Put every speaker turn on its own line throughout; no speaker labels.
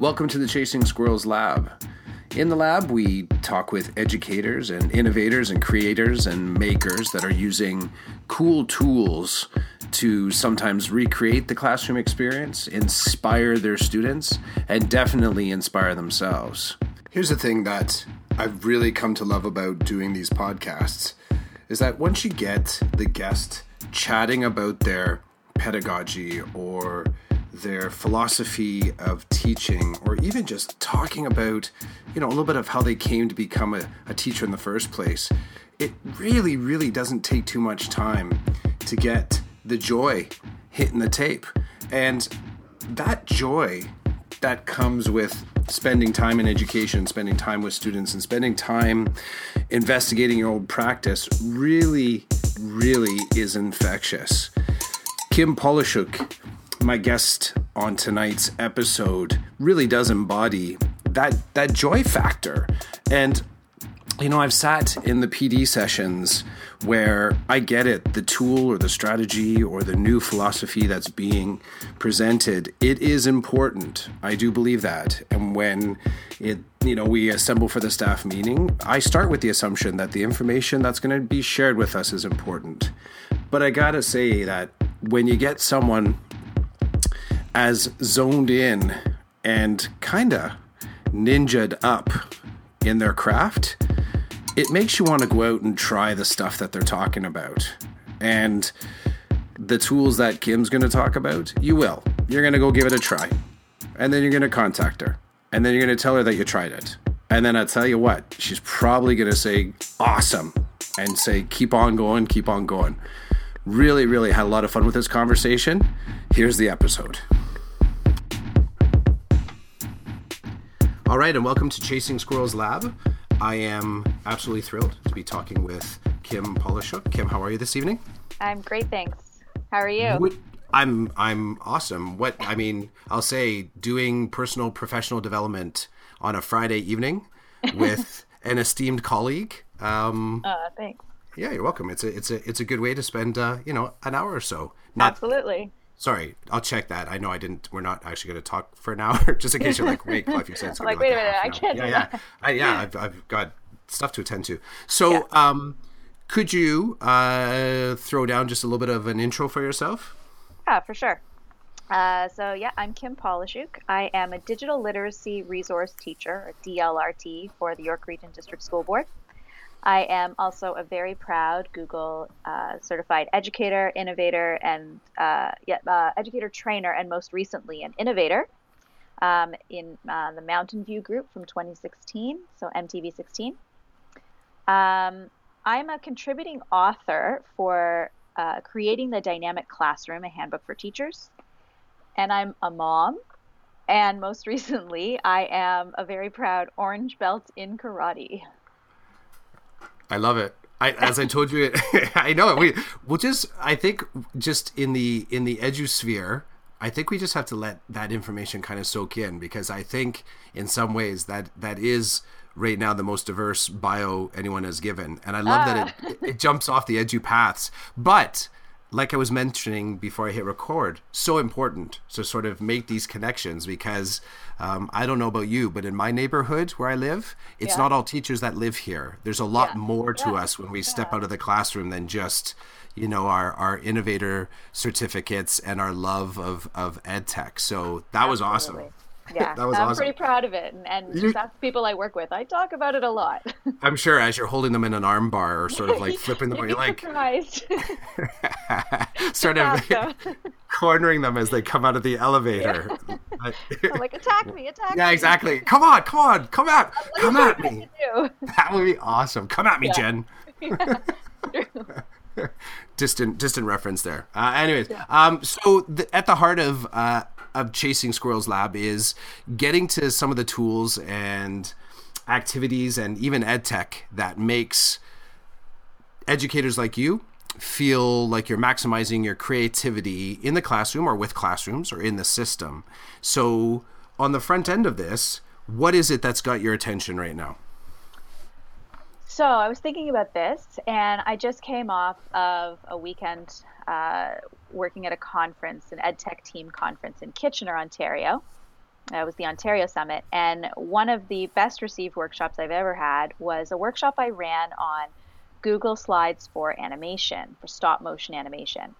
Welcome to the Chasing Squirrels Lab. In the lab, we talk with educators and innovators and creators and makers that are using cool tools to sometimes recreate the classroom experience, inspire their students, and definitely inspire themselves. Here's the thing that I've really come to love about doing these podcasts is that once you get the guest chatting about their pedagogy or their philosophy of teaching, or even just talking about, you know, a little bit of how they came to become a, a teacher in the first place, it really, really doesn't take too much time to get the joy hitting the tape. And that joy that comes with spending time in education, spending time with students, and spending time investigating your old practice really, really is infectious. Kim Pollishuke my guest on tonight's episode really does embody that that joy factor. And you know, I've sat in the PD sessions where I get it, the tool or the strategy or the new philosophy that's being presented, it is important. I do believe that. And when it, you know, we assemble for the staff meeting, I start with the assumption that the information that's going to be shared with us is important. But I got to say that when you get someone as zoned in and kind of ninjaed up in their craft, it makes you want to go out and try the stuff that they're talking about. And the tools that Kim's going to talk about, you will. You're going to go give it a try. And then you're going to contact her. And then you're going to tell her that you tried it. And then I'll tell you what, she's probably going to say, awesome. And say, keep on going, keep on going. Really, really had a lot of fun with this conversation. Here's the episode. All right, and welcome to Chasing Squirrels Lab. I am absolutely thrilled to be talking with Kim Pollishuke. Kim, how are you this evening?
I'm great, thanks. How are you?
I'm I'm awesome. What I mean, I'll say doing personal professional development on a Friday evening with an esteemed colleague.
Um, uh, thanks.
Yeah, you're welcome. It's a it's a it's a good way to spend uh, you know an hour or so.
Not, Absolutely.
Sorry, I'll check that. I know I didn't. We're not actually going to talk for an hour, just in case you're like, wait, Clive, you said
something. like, wait a minute, I can't.
Yeah, yeah, I, yeah. I've, I've got stuff to attend to. So, yeah. um, could you uh, throw down just a little bit of an intro for yourself?
Yeah, for sure. Uh, so yeah, I'm Kim Pollishuke. I am a digital literacy resource teacher, a DLRT, for the York Region District School Board. I am also a very proud Google uh, certified educator, innovator, and uh, uh, educator trainer, and most recently an innovator um, in uh, the Mountain View group from 2016, so MTV 16. Um, I'm a contributing author for uh, Creating the Dynamic Classroom, a handbook for teachers, and I'm a mom. And most recently, I am a very proud orange belt in karate.
I love it. I, as I told you, I know it. We will just. I think just in the in the edusphere, I think we just have to let that information kind of soak in because I think in some ways that that is right now the most diverse bio anyone has given, and I love ah. that it, it jumps off the edu paths. But like I was mentioning before I hit record, so important to sort of make these connections because um, I don't know about you, but in my neighborhood where I live, it's yeah. not all teachers that live here. There's a lot yeah. more to yeah. us when we step out of the classroom than just you know our our innovator certificates and our love of of ed tech. So that Absolutely. was awesome.
Yeah, that was I'm awesome. pretty proud of it, and, and you, that's people I work with. I talk about it a lot.
I'm sure as you're holding them in an arm bar or sort of like flipping them, you're like
surprised.
sort of cornering them as they come out of the elevator.
I'm like attack me, attack me.
yeah,
me.
exactly. Come on, come on, come at, come at me. That would be awesome. Come at me, yeah. Jen. distant distant reference there. Uh, anyways, yeah. um, so the, at the heart of uh, of Chasing Squirrels Lab is getting to some of the tools and activities and even ed tech that makes educators like you feel like you're maximizing your creativity in the classroom or with classrooms or in the system. So, on the front end of this, what is it that's got your attention right now?
So, I was thinking about this, and I just came off of a weekend uh, working at a conference, an EdTech team conference in Kitchener, Ontario. It was the Ontario Summit. And one of the best received workshops I've ever had was a workshop I ran on Google Slides for animation, for stop motion animation.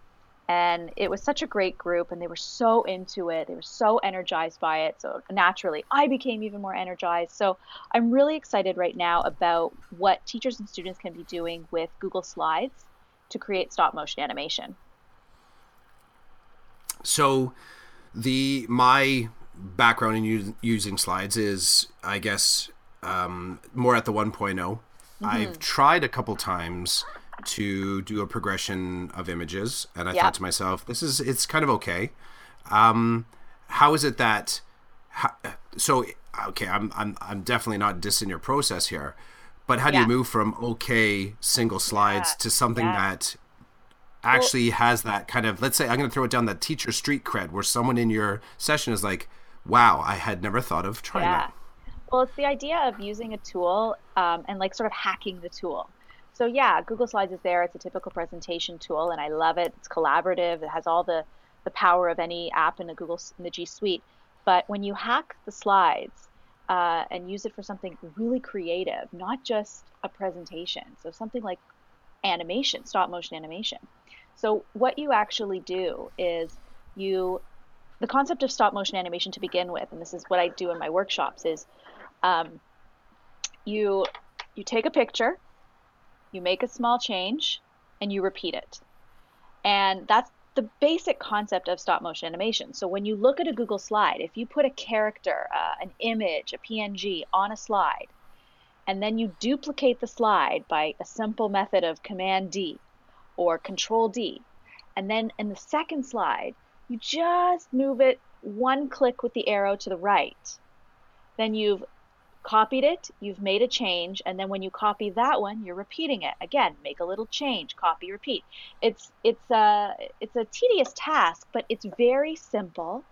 And it was such a great group, and they were so into it. They were so energized by it. So naturally, I became even more energized. So I'm really excited right now about what teachers and students can be doing with Google Slides to create stop motion animation.
So, the my background in u- using slides is, I guess, um, more at the 1 mm-hmm. I've tried a couple times to do a progression of images, and I thought to myself, "This is it's kind of okay." Um, how is it that? How, so okay, I'm I'm I'm definitely not dissing your process here, but how do yeah. you move from okay single slides yeah. to something yeah. that actually well, has that kind of let's say I'm going to throw it down that teacher street cred where someone in your session is like, "Wow, I had never thought of trying that."
Well, it's the idea of using a tool um, and like sort of hacking the tool. So yeah, Google Slides is there. It's a typical presentation tool, and I love it. It's collaborative. It has all the the power of any app in the Google in the G Suite. But when you hack the slides uh, and use it for something really creative, not just a presentation, so something like animation, stop motion animation. So what you actually do is you the concept of stop motion animation to begin with, and this is what I do in my workshops, is um, you you take a picture you make a small change and you repeat it. And that's the basic concept of stop motion animation. So when you look at a Google slide, if you put a character, uh, an image, a PNG on a slide, and then you duplicate the slide by a simple method of Command D or Control D, and then in the second slide, you just move it one click with the arrow to the right, then you've copied it, you've made a change, and then when you copy that one, you're repeating it. Again, make a little change, copy, repeat. It's it's a it's a tedious task, but it's very simple.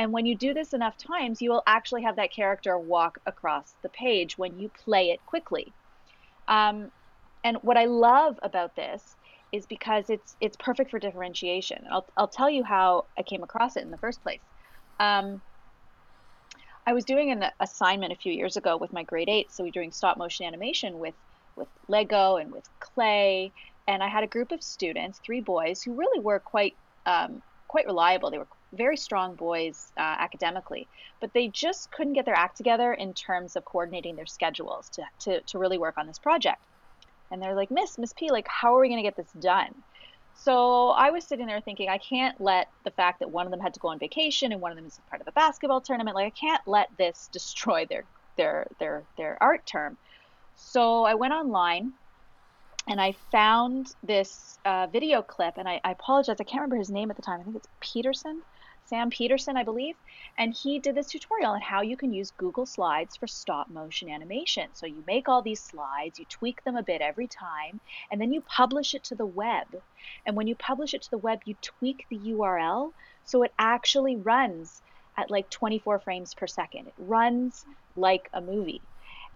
And when you do this enough times, you will actually have that character walk across the page when you play it quickly. Um, and what I love about this is because it's it's perfect for differentiation. I'll I'll tell you how I came across it in the first place. Um, I was doing an assignment a few years ago with my grade eight. So we were doing stop motion animation with with Lego and with clay. And I had a group of students, three boys, who really were quite um, quite reliable. They were very strong boys uh, academically, but they just couldn't get their act together in terms of coordinating their schedules to, to, to really work on this project. And they're like, Miss, Miss P, like, how are we going to get this done? So I was sitting there thinking, I can't let the fact that one of them had to go on vacation and one of them is part of a basketball tournament, like I can't let this destroy their their their their art term. So I went online and I found this uh, video clip, and I, I apologize, I can't remember his name at the time. I think it's Peterson. Sam Peterson, I believe, and he did this tutorial on how you can use Google Slides for stop motion animation. So you make all these slides, you tweak them a bit every time, and then you publish it to the web. And when you publish it to the web, you tweak the URL so it actually runs at like 24 frames per second. It runs like a movie.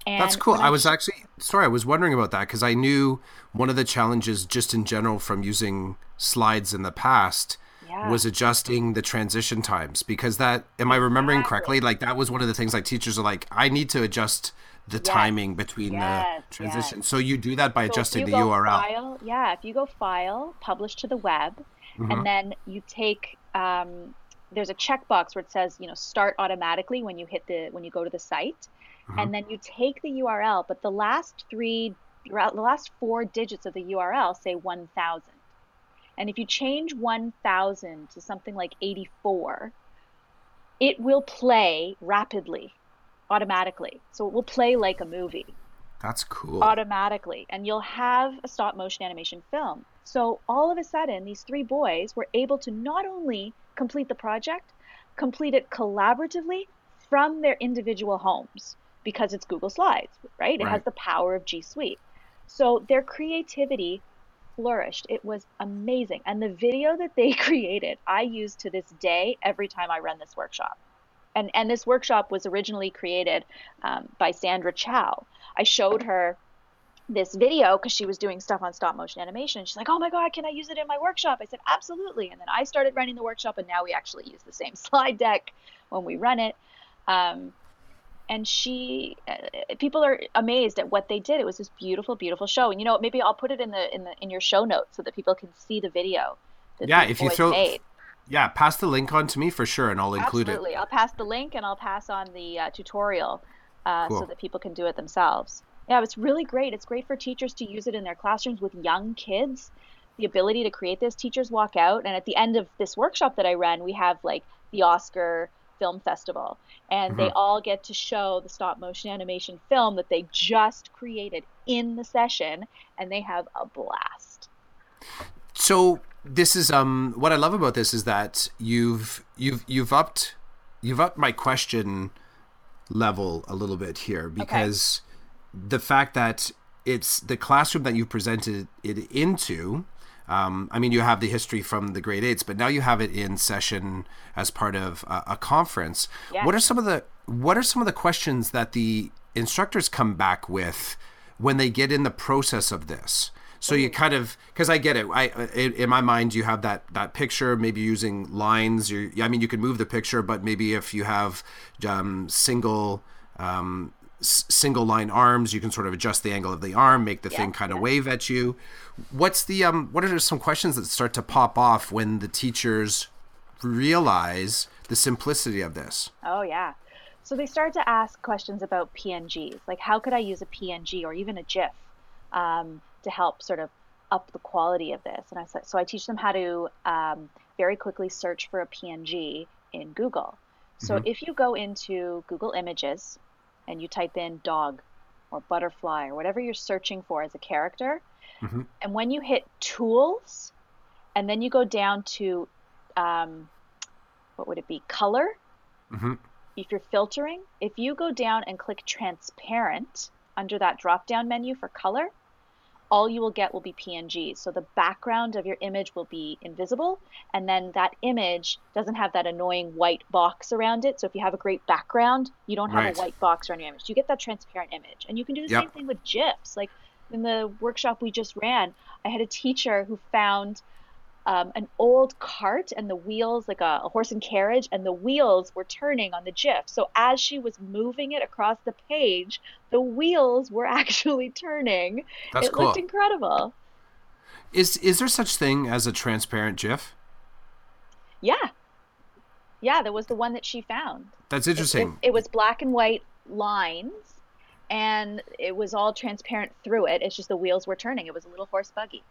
And That's cool. I, I was actually sorry, I was wondering about that because I knew one of the challenges just in general from using slides in the past yeah. was adjusting the transition times because that am I remembering exactly. correctly? Like that was one of the things like teachers are like, I need to adjust the yes. timing between yes. the transition. Yes. So you do that by so adjusting the URL.
File, yeah, if you go file, publish to the web, mm-hmm. and then you take um, there's a checkbox where it says you know start automatically when you hit the when you go to the site, mm-hmm. and then you take the URL, but the last three the last four digits of the URL say 1000. And if you change 1000 to something like 84, it will play rapidly, automatically. So it will play like a movie.
That's cool.
Automatically. And you'll have a stop motion animation film. So all of a sudden, these three boys were able to not only complete the project, complete it collaboratively from their individual homes because it's Google Slides, right? It right. has the power of G Suite. So their creativity flourished. It was amazing. And the video that they created, I use to this day every time I run this workshop. And, and this workshop was originally created um, by Sandra Chow. I showed her this video because she was doing stuff on stop motion animation. She's like, "Oh my god, can I use it in my workshop?" I said, "Absolutely." And then I started running the workshop, and now we actually use the same slide deck when we run it. Um, and she, uh, people are amazed at what they did. It was this beautiful, beautiful show. And you know, maybe I'll put it in the in the in your show notes so that people can see the video.
yeah, if you throw, made. yeah, pass the link on to me for sure, and I'll include
Absolutely. it. Absolutely, I'll pass the link and I'll pass on the uh, tutorial uh, cool. so that people can do it themselves. Yeah, it's really great. It's great for teachers to use it in their classrooms with young kids. The ability to create this, teachers walk out, and at the end of this workshop that I ran, we have like the Oscar Film Festival, and mm-hmm. they all get to show the stop motion animation film that they just created in the session, and they have a blast.
So this is um what I love about this is that you've you've you've upped you've upped my question level a little bit here because okay. the fact that it's the classroom that you presented it into um, I mean, you have the history from the grade eights, but now you have it in session as part of a, a conference. Yes. What are some of the What are some of the questions that the instructors come back with when they get in the process of this? So you kind of because I get it. I in my mind you have that that picture. Maybe using lines. You I mean you can move the picture, but maybe if you have um, single um, single line arms. You can sort of adjust the angle of the arm make the yeah, thing kind of yeah. wave at you. What's the um what are some questions that start to pop off when the teachers realize the simplicity of this?
Oh yeah. So they start to ask questions about pngs like how could i use a png or even a gif um, to help sort of up the quality of this? And i said so i teach them how to um, very quickly search for a png in google. So mm-hmm. if you go into google images and you type in dog or butterfly or whatever you're searching for as a character. Mm-hmm. And when you hit tools, and then you go down to um, what would it be? Color. Mm-hmm. If you're filtering, if you go down and click transparent under that drop down menu for color, all you will get will be PNGs. So the background of your image will be invisible, and then that image doesn't have that annoying white box around it. So if you have a great background, you don't have right. a white box around your image. You get that transparent image. And you can do the yep. same thing with GIFs. Like in the workshop we just ran, I had a teacher who found um, an old cart and the wheels, like a, a, horse and carriage, and the wheels were turning on the GIF. So as she was moving it across the page, the wheels were actually turning. That's it cool. looked incredible.
Is is there such thing as a transparent GIF?
Yeah, yeah. There was the one that she found.
That's interesting.
It, it, it was black and white lines, and it was all transparent through it. It's just the wheels were turning. It was a little horse buggy.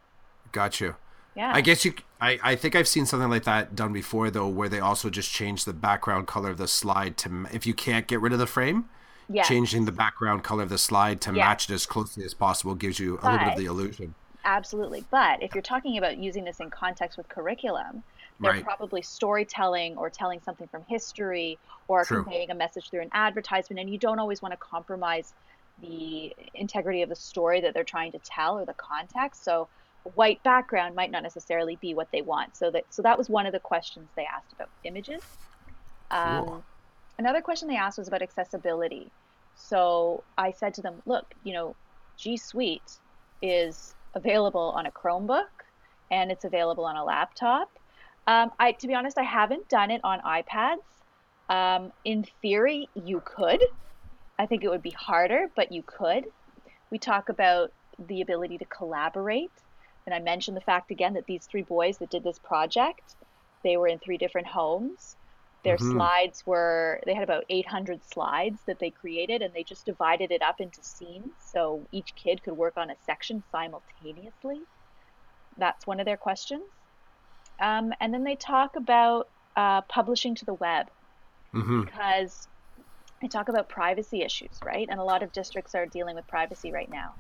Got you. Yeah. I guess you. I, I think I've seen something like that done before though, where they also just change the background color of the slide to if you can't get rid of the frame. Yes. Changing the background color of the slide to yes. match it as closely as possible gives you a but, little bit of the illusion.
Absolutely, but if you're talking about using this in context with curriculum, they're right. probably storytelling or telling something from history or True. conveying a message through an advertisement, and you don't always want to compromise the integrity of the story that they're trying to tell or the context. So white background might not necessarily be what they want. So that so that was one of the questions they asked about images. Um, cool. Another question they asked was about accessibility. So I said to them, look, you know, G Suite is available on a Chromebook and it's available on a laptop. Um, I, to be honest, I haven't done it on iPads. Um, in theory, you could. I think it would be harder, but you could. We talk about the ability to collaborate and I mentioned the fact again that these three boys that did this project, they were in three different homes. Their mm-hmm. slides were, they had about 800 slides that they created, and they just divided it up into scenes so each kid could work on a section simultaneously. That's one of their questions. Um, and then they talk about uh, publishing to the web mm-hmm. because they talk about privacy issues, right? And a lot of districts are dealing with privacy right now.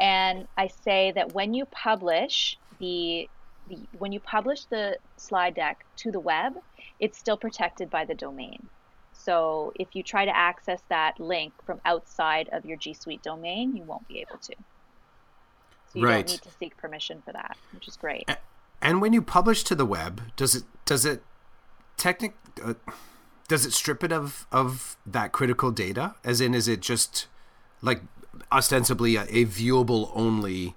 And I say that when you publish the, the when you publish the slide deck to the web, it's still protected by the domain. So if you try to access that link from outside of your G Suite domain, you won't be able to. So you right. don't need to seek permission for that, which is great.
And when you publish to the web, does it does it technic uh, does it strip it of of that critical data? As in, is it just like ostensibly a, a viewable only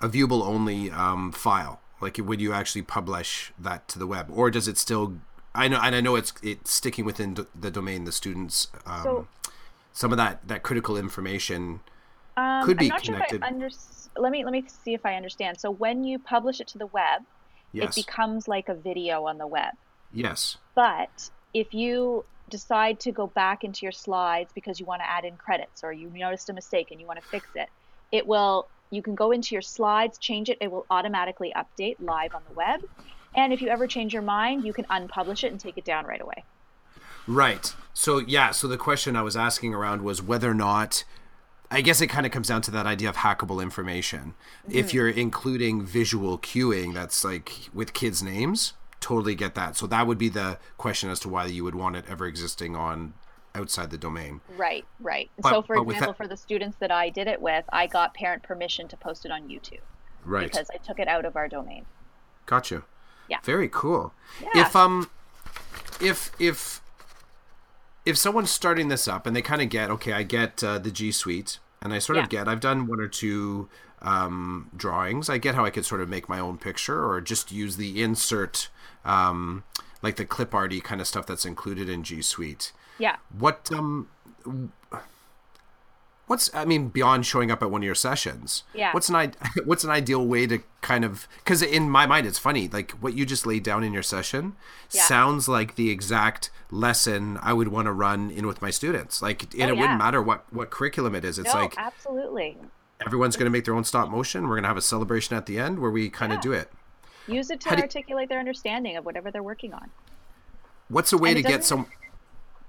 a viewable only um, file like would you actually publish that to the web or does it still I know, and I know it's it's sticking within d- the domain. The students, um, so, some of that that critical information um, could be connected.
Sure under, let me let me see if I understand. So when you publish it to the web, yes. it becomes like a video on the web.
Yes.
But if you decide to go back into your slides because you want to add in credits or you noticed a mistake and you want to fix it, it will you can go into your slides, change it, it will automatically update live on the web. And if you ever change your mind, you can unpublish it and take it down right away.
Right. So yeah, so the question I was asking around was whether or not I guess it kind of comes down to that idea of hackable information. Mm-hmm. If you're including visual cueing that's like with kids' names, totally get that. So that would be the question as to why you would want it ever existing on outside the domain.
Right, right. But, so for example, that... for the students that I did it with, I got parent permission to post it on YouTube.
Right.
Because I took it out of our domain.
Gotcha.
Yeah.
Very cool. Yeah. If um if if if someone's starting this up and they kind of get okay, I get uh, the G Suite and I sort yeah. of get I've done one or two um, drawings. I get how I could sort of make my own picture or just use the insert um, like the clip arty kind of stuff that's included in G Suite.
Yeah.
What um what's I mean beyond showing up at one of your sessions?
Yeah.
What's an what's an ideal way to kind of cuz in my mind it's funny like what you just laid down in your session yeah. sounds like the exact lesson I would want to run in with my students. Like and oh, it yeah. wouldn't matter what what curriculum it is. It's
no,
like
Absolutely.
Everyone's going to make their own stop motion. We're going to have a celebration at the end where we kind of yeah. do it.
Use it to How articulate their understanding of whatever they're working on.
What's a way to get some?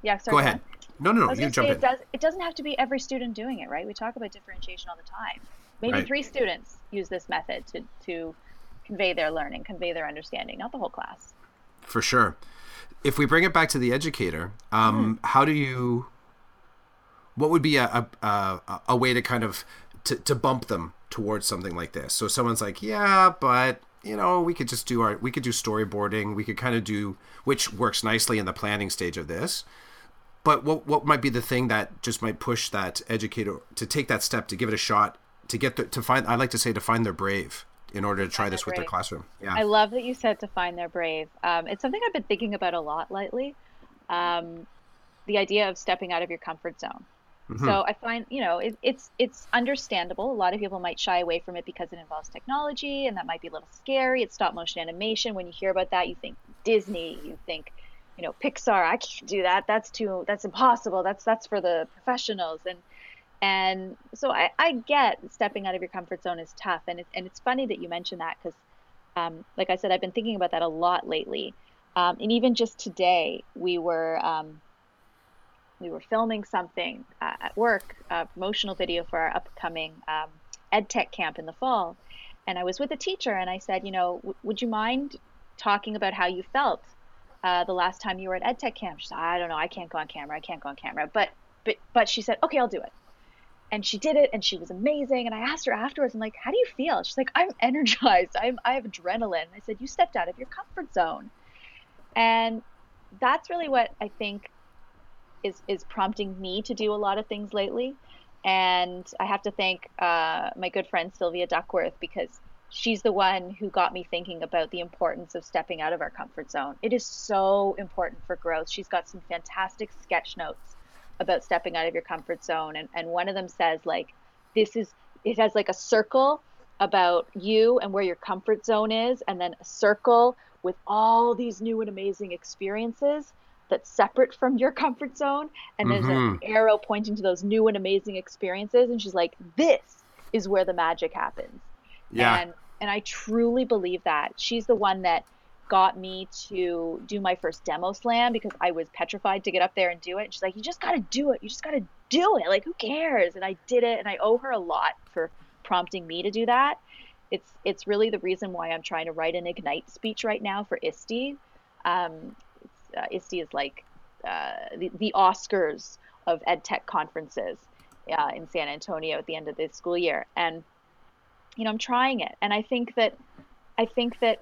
Yeah, sorry.
Go ahead. No, no, no. You jump in.
It, does, it doesn't have to be every student doing it, right? We talk about differentiation all the time. Maybe right. three students use this method to to convey their learning, convey their understanding, not the whole class.
For sure. If we bring it back to the educator, um, mm. how do you? What would be a, a, a, a way to kind of to, to bump them towards something like this? So someone's like, yeah, but you know, we could just do our, we could do storyboarding. We could kind of do, which works nicely in the planning stage of this. But what what might be the thing that just might push that educator to take that step to give it a shot to get the, to find? I like to say to find their brave in order to try this with their classroom. Yeah,
I love that you said to find their brave. Um, it's something I've been thinking about a lot lately. Um, the idea of stepping out of your comfort zone. Mm-hmm. So I find, you know, it, it's it's understandable. A lot of people might shy away from it because it involves technology, and that might be a little scary. It's stop motion animation. When you hear about that, you think Disney, you think, you know, Pixar. I can't do that. That's too. That's impossible. That's that's for the professionals. And and so I, I get stepping out of your comfort zone is tough. And it's and it's funny that you mentioned that because, um, like I said, I've been thinking about that a lot lately. Um, and even just today, we were. Um, we were filming something uh, at work, a promotional video for our upcoming um, EdTech camp in the fall. And I was with a teacher and I said, you know, w- would you mind talking about how you felt uh, the last time you were at EdTech camp? She said, I don't know, I can't go on camera, I can't go on camera. But but but she said, okay, I'll do it. And she did it, and she was amazing. And I asked her afterwards, I'm like, how do you feel? She's like, I'm energized. I'm I have adrenaline. I said, you stepped out of your comfort zone, and that's really what I think is is prompting me to do a lot of things lately. And I have to thank uh, my good friend Sylvia Duckworth because she's the one who got me thinking about the importance of stepping out of our comfort zone. It is so important for growth. She's got some fantastic sketch notes about stepping out of your comfort zone. And, and one of them says, like, this is, it has like a circle about you and where your comfort zone is, and then a circle with all these new and amazing experiences that's separate from your comfort zone. And there's mm-hmm. an arrow pointing to those new and amazing experiences. And she's like this is where the magic happens.
Yeah.
And and i truly believe that. She's the one that got me to do my first demo slam because i was petrified to get up there and do it. And she's like you just got to do it. You just got to do it. Like who cares? And i did it. And i owe her a lot for prompting me to do that. It's it's really the reason why i'm trying to write an ignite speech right now for ISTE um, uh, ISTE is like uh, the, the Oscars of ed tech conferences uh, in San Antonio at the end of the school year. And, you know, I'm trying it. And I think that, I think that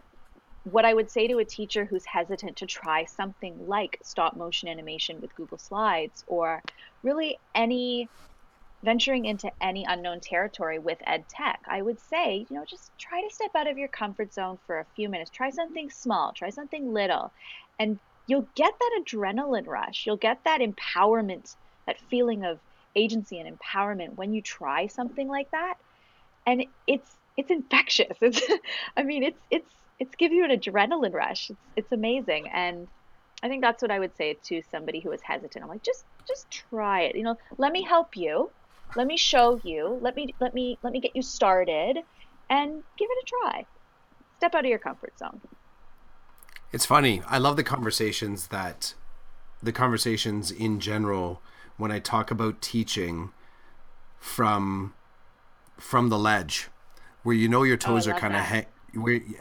what I would say to a teacher who's hesitant to try something like stop motion animation with Google Slides or really any venturing into any unknown territory with ed tech, I would say, you know, just try to step out of your comfort zone for a few minutes. Try something small, try something little, and you'll get that adrenaline rush. You'll get that empowerment, that feeling of agency and empowerment when you try something like that. And it's it's infectious. It's I mean, it's it's it's give you an adrenaline rush. It's it's amazing. And I think that's what I would say to somebody who is hesitant. I'm like, just just try it. You know, let me help you. Let me show you. Let me let me let me get you started and give it a try. Step out of your comfort zone.
It's funny. I love the conversations that the conversations in general when I talk about teaching from from the ledge where you know your oh, toes oh, are kind of hang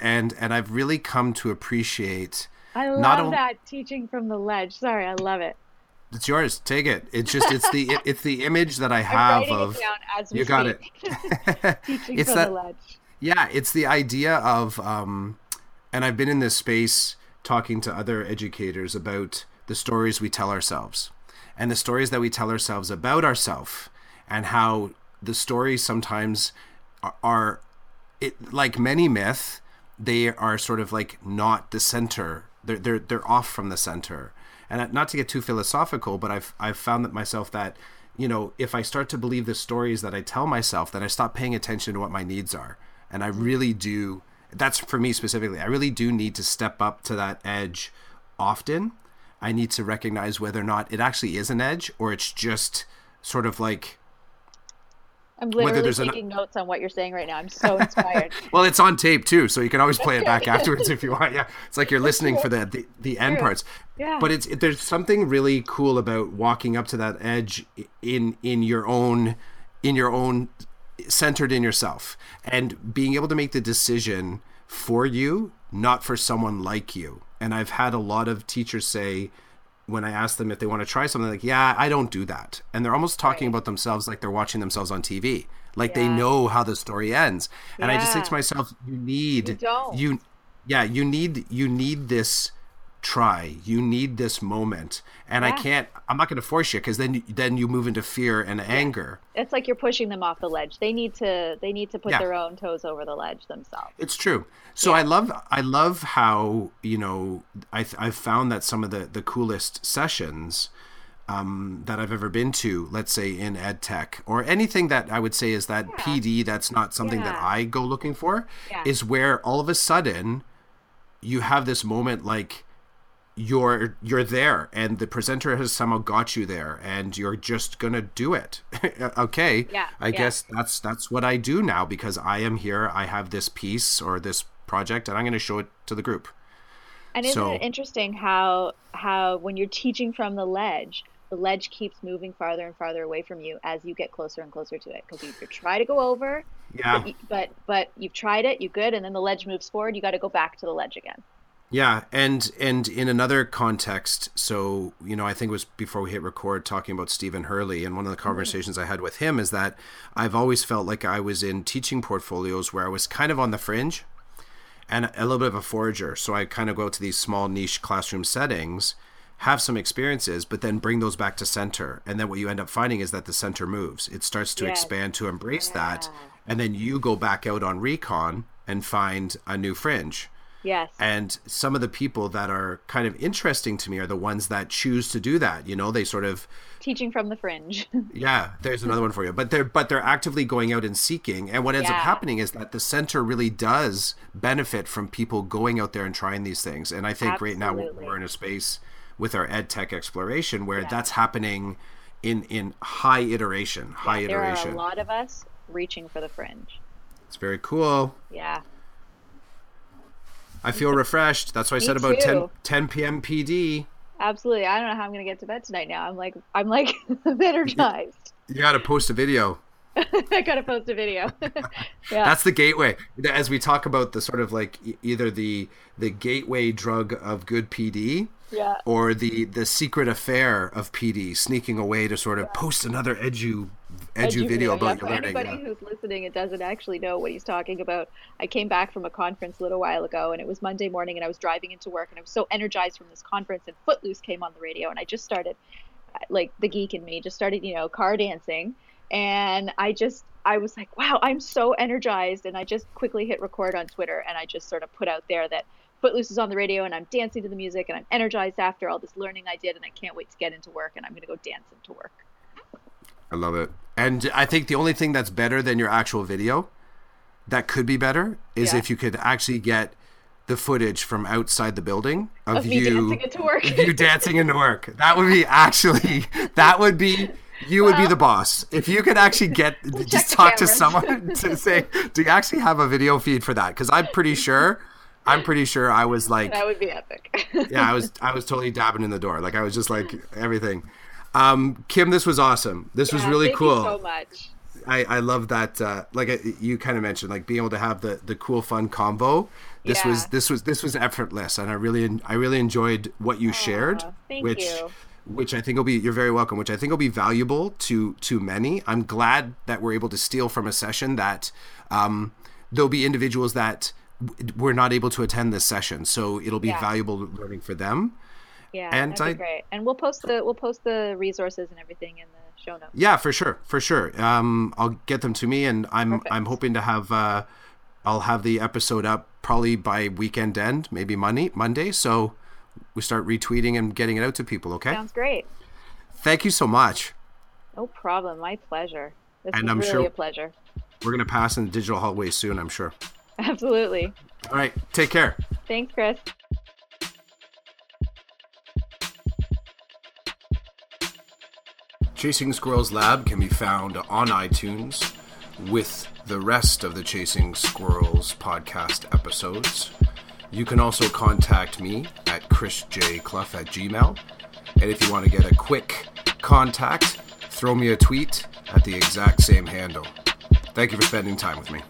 and and I've really come to appreciate
I love that teaching from the ledge. Sorry, I love it.
It's yours. Take it. It's just it's the it, it's the image that I have of you got it.
it's that, the ledge.
Yeah, it's the idea of um and I've been in this space talking to other educators about the stories we tell ourselves and the stories that we tell ourselves about ourselves and how the stories sometimes are, are it like many myth they are sort of like not the center they're they're, they're off from the center and not to get too philosophical, but I've I've found that myself that you know if I start to believe the stories that I tell myself, then I stop paying attention to what my needs are, and I really do. That's for me specifically. I really do need to step up to that edge often. I need to recognize whether or not it actually is an edge or it's just sort of like
I'm literally taking an... notes on what you're saying right now. I'm so inspired.
well, it's on tape too, so you can always play it back afterwards if you want. Yeah, it's like you're listening for the the, the end parts.
Yeah.
But it's it, there's something really cool about walking up to that edge in in your own in your own centered in yourself and being able to make the decision for you, not for someone like you. And I've had a lot of teachers say when I ask them if they want to try something, like, yeah, I don't do that. And they're almost talking right. about themselves like they're watching themselves on TV. Like yeah. they know how the story ends. Yeah. And I just think to myself, you need
you,
you yeah, you need you need this try. You need this moment. And yeah. i can't i'm not going to force you because then then you move into fear and anger.
It's like you're pushing them off the ledge. They need to they need to put yeah. their own toes over the ledge themselves.
It's true. So yeah. i love i love how you know i i've found that some of the the coolest sessions um, that I've ever been to, let's say in ed tech or anything that I would say is that PD that's not something that I go looking for, is where all of a sudden you have this moment like you're you're there and the presenter has somehow got you there and you're just gonna do it. Okay
yeah
i
yeah.
guess that's that's what i do now because i am here i have this piece or this project and i'm to show it to the group.
And isn't so, it interesting how how when you're teaching from the ledge the ledge keeps moving farther and farther away from you as you get closer and closer to it because you, you try to go over
yeah.
but, you, but but you've tried it you good and then the ledge moves forward you got to go back to the ledge again
yeah, and and in another context, so you know, I think it was before we hit record talking about Stephen Hurley, and one of the mm-hmm. conversations mm-hmm. I had with him is that I've always felt like I was in teaching portfolios where I was kind of on the fringe, and a little bit of a forager. So I kind of go to these small niche classroom settings, have some experiences, but then bring those back to center, and then what you end up finding is that the center moves. It starts to yes. expand to embrace yeah. that, and then you go back out on recon and find a new fringe
Yes.
And some of the people that are kind of interesting to me are the ones that choose to do that. You know, they sort of
teaching from the fringe.
yeah, there's another one for you. But they're but they're actively going out and seeking. And what ends yeah. up happening is that the center really does benefit from people going out there and trying these things. And I think Absolutely. right now we're in a space with our ed tech exploration where yeah. that's happening in in high iteration, high yeah, there iteration.
There are a lot of us reaching for the fringe.
It's very cool.
Yeah.
I feel refreshed. That's why I said about 10, 10 p.m. PD.
Absolutely. I don't know how I'm going to get to bed tonight now. I'm like I'm like energized.
You, you got to post a video.
I got to post a video.
yeah. That's the gateway. As we talk about the sort of like either the the gateway drug of good PD
yeah.
or the the secret affair of PD sneaking away to sort of yeah. post another edu edu, video, about
yeah, your learning. Anybody yeah. who's listening and doesn't actually know what he's talking about, I came back from a conference a little while ago, and it was Monday morning, and I was driving into work, and I was so energized from this conference, and Footloose came on the radio, and I just started, like the geek in me, just started, you know, car dancing, and I just I was like, wow, I'm so energized, and I just quickly hit record on Twitter, and I just sort of put out there that Footloose is on the radio, and I'm dancing to the music, and I'm energized after all this learning I did, and I can't wait to get into work, and I'm going to go dance into work.
I love it, and I think the only thing that's better than your actual video, that could be better, is
Yeah.
if you could actually get the footage from outside the building of,
Of
you
dancing into work.
you dancing into work. That would be actually that would be you would be the boss if you could actually get just
the
talk to someone to say do you actually have a video feed for that because i'm pretty sure i'm pretty sure i was like
That would be epic.
yeah i was i was totally dabbing in the door like i was just like everything um kim this was awesome this was
Yeah,
really
thank
cool
You so much.
I, I love that uh, like uh, you kind of mentioned like being able to have the the cool fun combo this was this was this was effortless and i really i really enjoyed what you shared
thank
which
you.
which i think will be you're very welcome which i think will be valuable to to many i'm glad that we're able to steal from a session that um there'll be individuals that were not able to attend this session so it'll be
Yeah.
valuable learning for them
Yeah,
And
that'd
I-
be great. And we'll post the we'll post the resources and everything in the show notes.
Yeah, for sure, for sure. Um, I'll get them to me, and I'm
Perfect.
I'm hoping to have uh, I'll have the episode up probably by weekend end, maybe Monday. Monday, so we start retweeting and getting it out to people. Okay.
Sounds great.
Thank you so much.
No problem. My pleasure. This
And
is
I'm
really
sure-
a pleasure.
We're gonna pass in the digital hallway soon. I'm sure.
Absolutely.
All right. Take care.
Thanks, Chris.
Chasing Squirrels Lab can be found on iTunes with the rest of the Chasing Squirrels podcast episodes. You can also contact me at chrisjclough at gmail. And if you want to get a quick contact, throw me a tweet at the exact same handle. Thank you for spending time with me.